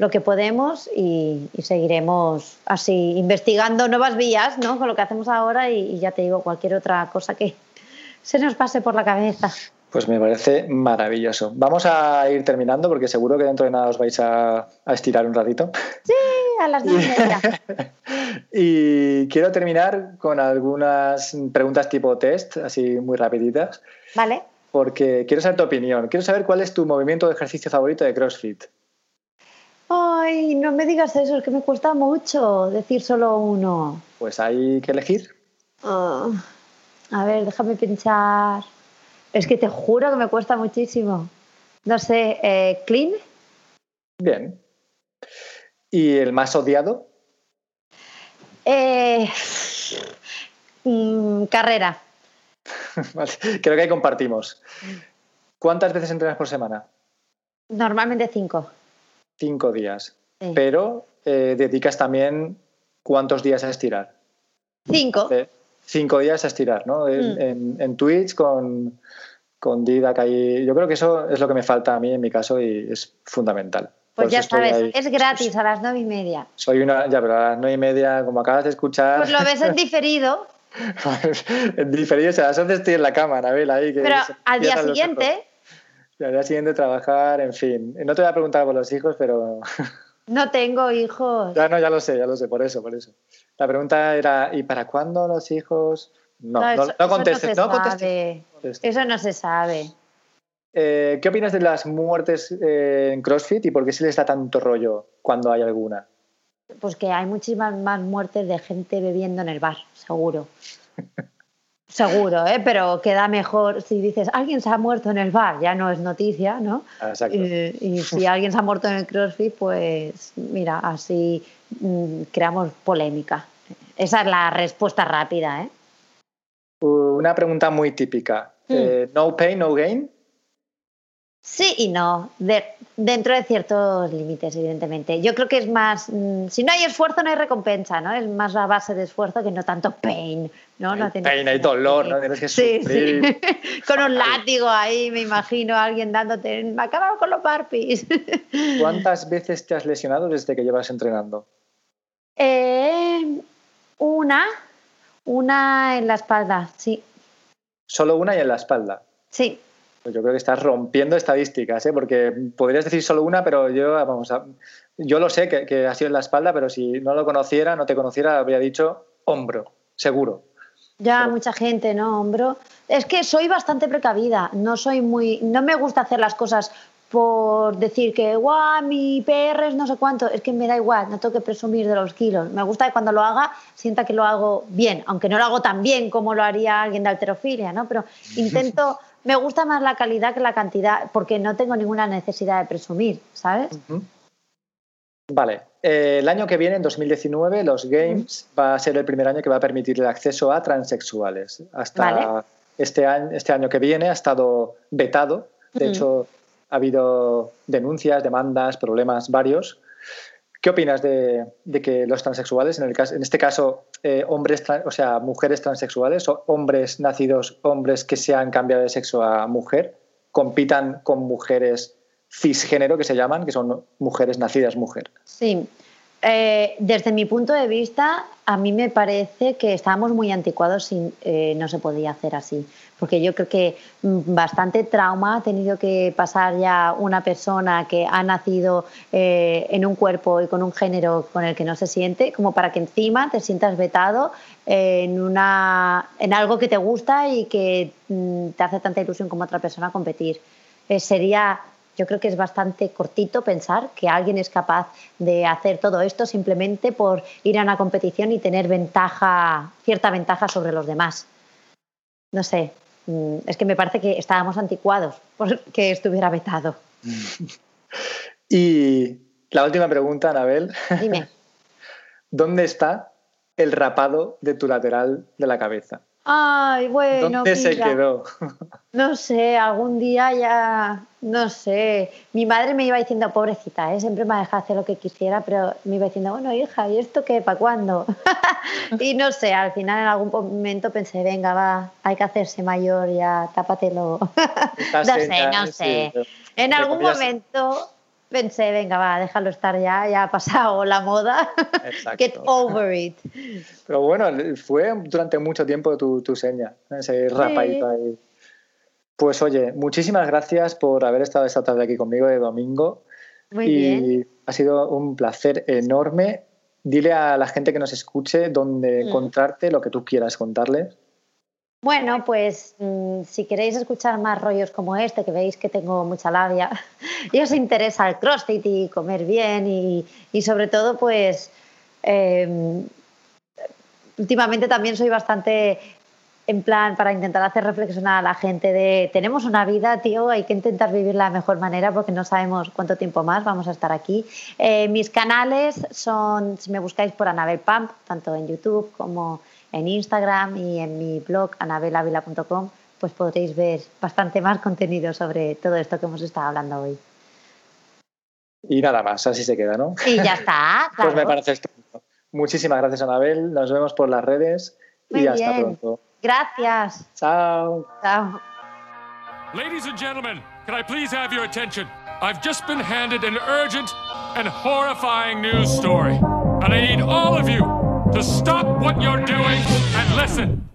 lo que podemos y, seguiremos así investigando nuevas vías ¿no? con lo que hacemos ahora y, ya te digo cualquier otra cosa que se nos pase por la cabeza. Pues me parece maravilloso. Vamos a ir terminando porque seguro que dentro de nada os vais a, estirar un ratito. Sí, a las diez y quiero terminar con algunas preguntas tipo test, así muy rapiditas. Vale. Porque quiero saber tu opinión. Quiero saber cuál es tu movimiento de ejercicio favorito de CrossFit. Ay, no me digas eso, es que me cuesta mucho decir solo uno. Pues hay que elegir. Ah, a ver, déjame pensar. Es que te juro que me cuesta muchísimo. No sé, eh, ¿clean? Bien. ¿Y el más odiado? Eh, mm, carrera. creo que ahí compartimos. ¿Cuántas veces entrenas por semana? Normalmente cinco cinco días. Pero eh, dedicas también cuántos días a estirar. Cinco. cinco días a estirar, ¿no? En, mm. Twitch con, con Didac ahí. Yo creo que eso es lo que me falta a mí en mi caso y es fundamental. Pues ya sabes, es gratis a las nueve y media. Soy una, ya, pero a las nueve y media, como acabas de escuchar. Pues lo ves en diferido. en diferido, o sea, a las estoy en la cama, Anabel, ahí. pero al día siguiente al día siguiente trabajar, en fin. No te voy a preguntar por los hijos, pero... No tengo hijos. Ya no, ya lo sé, ya lo sé, por eso, por eso. La pregunta era, ¿y para cuándo los hijos? No, no, no, contestes, no, Eso no se sabe. Eh, ¿Qué opinas de las muertes eh, en CrossFit y por qué se les da tanto rollo cuando hay alguna? Pues que hay muchísimas más muertes de gente bebiendo en el bar, seguro. Seguro, ¿eh? pero queda mejor si dices alguien se ha muerto en el bar, ya no es noticia, ¿no? Exacto. Y, si alguien se ha muerto en el CrossFit, pues mira, así mm, creamos polémica. Esa es la respuesta rápida. ¿eh? Una pregunta muy típica. Hmm. Eh, ¿No pain, no gain? Sí y no, dentro de ciertos límites, evidentemente. Yo creo que es más, mm, si no hay esfuerzo no hay recompensa, ¿no? Es más la base de esfuerzo que no tanto pain, ¿no? no pain, hay dolor, ¿no? Tienes que sí, Sí. con un látigo ahí, me imagino, alguien dándote, me acabado con los barpees. ¿Cuántas veces te has lesionado desde que llevas entrenando? Eh, una, una en la espalda, sí. ¿Solo una y en la espalda? Sí. Pues yo creo que estás rompiendo estadísticas, ¿eh? porque podrías decir solo una, pero yo, vamos, a, yo lo sé que, ha sido en la espalda, pero si no lo conociera, no te conociera, habría dicho hombro, seguro. Ya, mucha gente, ¿no? Hombro. Es que soy bastante precavida, no soy muy, no me gusta hacer las cosas por decir que, guau, mi PR es no sé cuánto, es que me da igual, no tengo que presumir de los kilos. Me gusta que cuando lo haga sienta que lo hago bien, aunque no lo hago tan bien como lo haría alguien de alterofilia, ¿no? Pero intento me gusta más la calidad que la cantidad, porque no tengo ninguna necesidad de presumir, ¿sabes? Vale. Eh, el año que viene, en 2019, los Games va a ser el primer año que va a permitir el acceso a transexuales. Hasta este, año, este año que viene ha estado vetado. De hecho, ha habido denuncias, demandas, problemas varios. ¿Qué opinas de, que los transexuales, en, el caso, en este caso eh, hombres, o sea, mujeres transexuales o hombres nacidos, hombres que se han cambiado de sexo a mujer, compitan con mujeres cisgénero que se llaman, que son mujeres nacidas mujer. Sí, eh, desde mi punto de vista, a mí me parece que estábamos muy anticuados y eh, no se podía hacer así. Porque yo creo que mm, bastante trauma ha tenido que pasar ya una persona que ha nacido eh, en un cuerpo y con un género con el que no se siente, como para que encima te sientas vetado en, una, en algo que te gusta y que mm, te hace tanta ilusión como otra persona competir. sería yo creo que es bastante cortito pensar que alguien es capaz de hacer todo esto simplemente por ir a una competición y tener ventaja, cierta ventaja sobre los demás. No sé, mm, es que me parece que estábamos anticuados porque estuviera vetado. y la última pregunta, Anabel. Dime. ¿Dónde está el rapado de tu lateral de la cabeza? Ay, bueno. ¿Dónde se quedó? No sé, algún día ya, no sé. Mi madre me iba diciendo, pobrecita, ¿eh? siempre me ha dejado hacer lo que quisiera, pero me iba diciendo, bueno, hija, ¿y esto qué? ¿Para cuándo? y no sé, al final en algún momento pensé, venga, va, hay que hacerse mayor, ya, tápatelo. no sé, no sé. En algún momento pensé, venga, va, déjalo estar ya, ya ha pasado la moda. Get over it. Pero bueno, fue durante mucho tiempo tu, tu seña, ese rapadito ahí. Pues oye, muchísimas gracias por haber estado esta tarde aquí conmigo de domingo. Muy y ha sido un placer enorme. Dile a la gente que nos escuche dónde mm. encontrarte, lo que tú quieras contarles. Bueno, pues mm, si queréis escuchar más rollos como este, que veis que tengo mucha labia, y os interesa el CrossFit y comer bien y, sobre todo, pues em, últimamente también soy bastante en plan para intentar hacer reflexionar a la gente de tenemos una vida, tío, hay que intentar vivirla de la mejor manera porque no sabemos cuánto tiempo más vamos a estar aquí. Eh, mis canales son, si me buscáis por Anabel Pump, tanto en YouTube como en Instagram y en mi blog anabelavila.com, pues podréis ver bastante más contenido sobre todo esto que hemos estado hablando hoy. Y nada más, así se queda, ¿no? Y ya está. pues me parece estupendo. Muchísimas gracias, Anabel. Nos vemos por las redes y hasta pronto. Gracias. Chao. Chao. Ladies and gentlemen, can I please have your attention? I've just been handed an urgent and horrifying news story. And I need all of you to stop what you're doing and listen.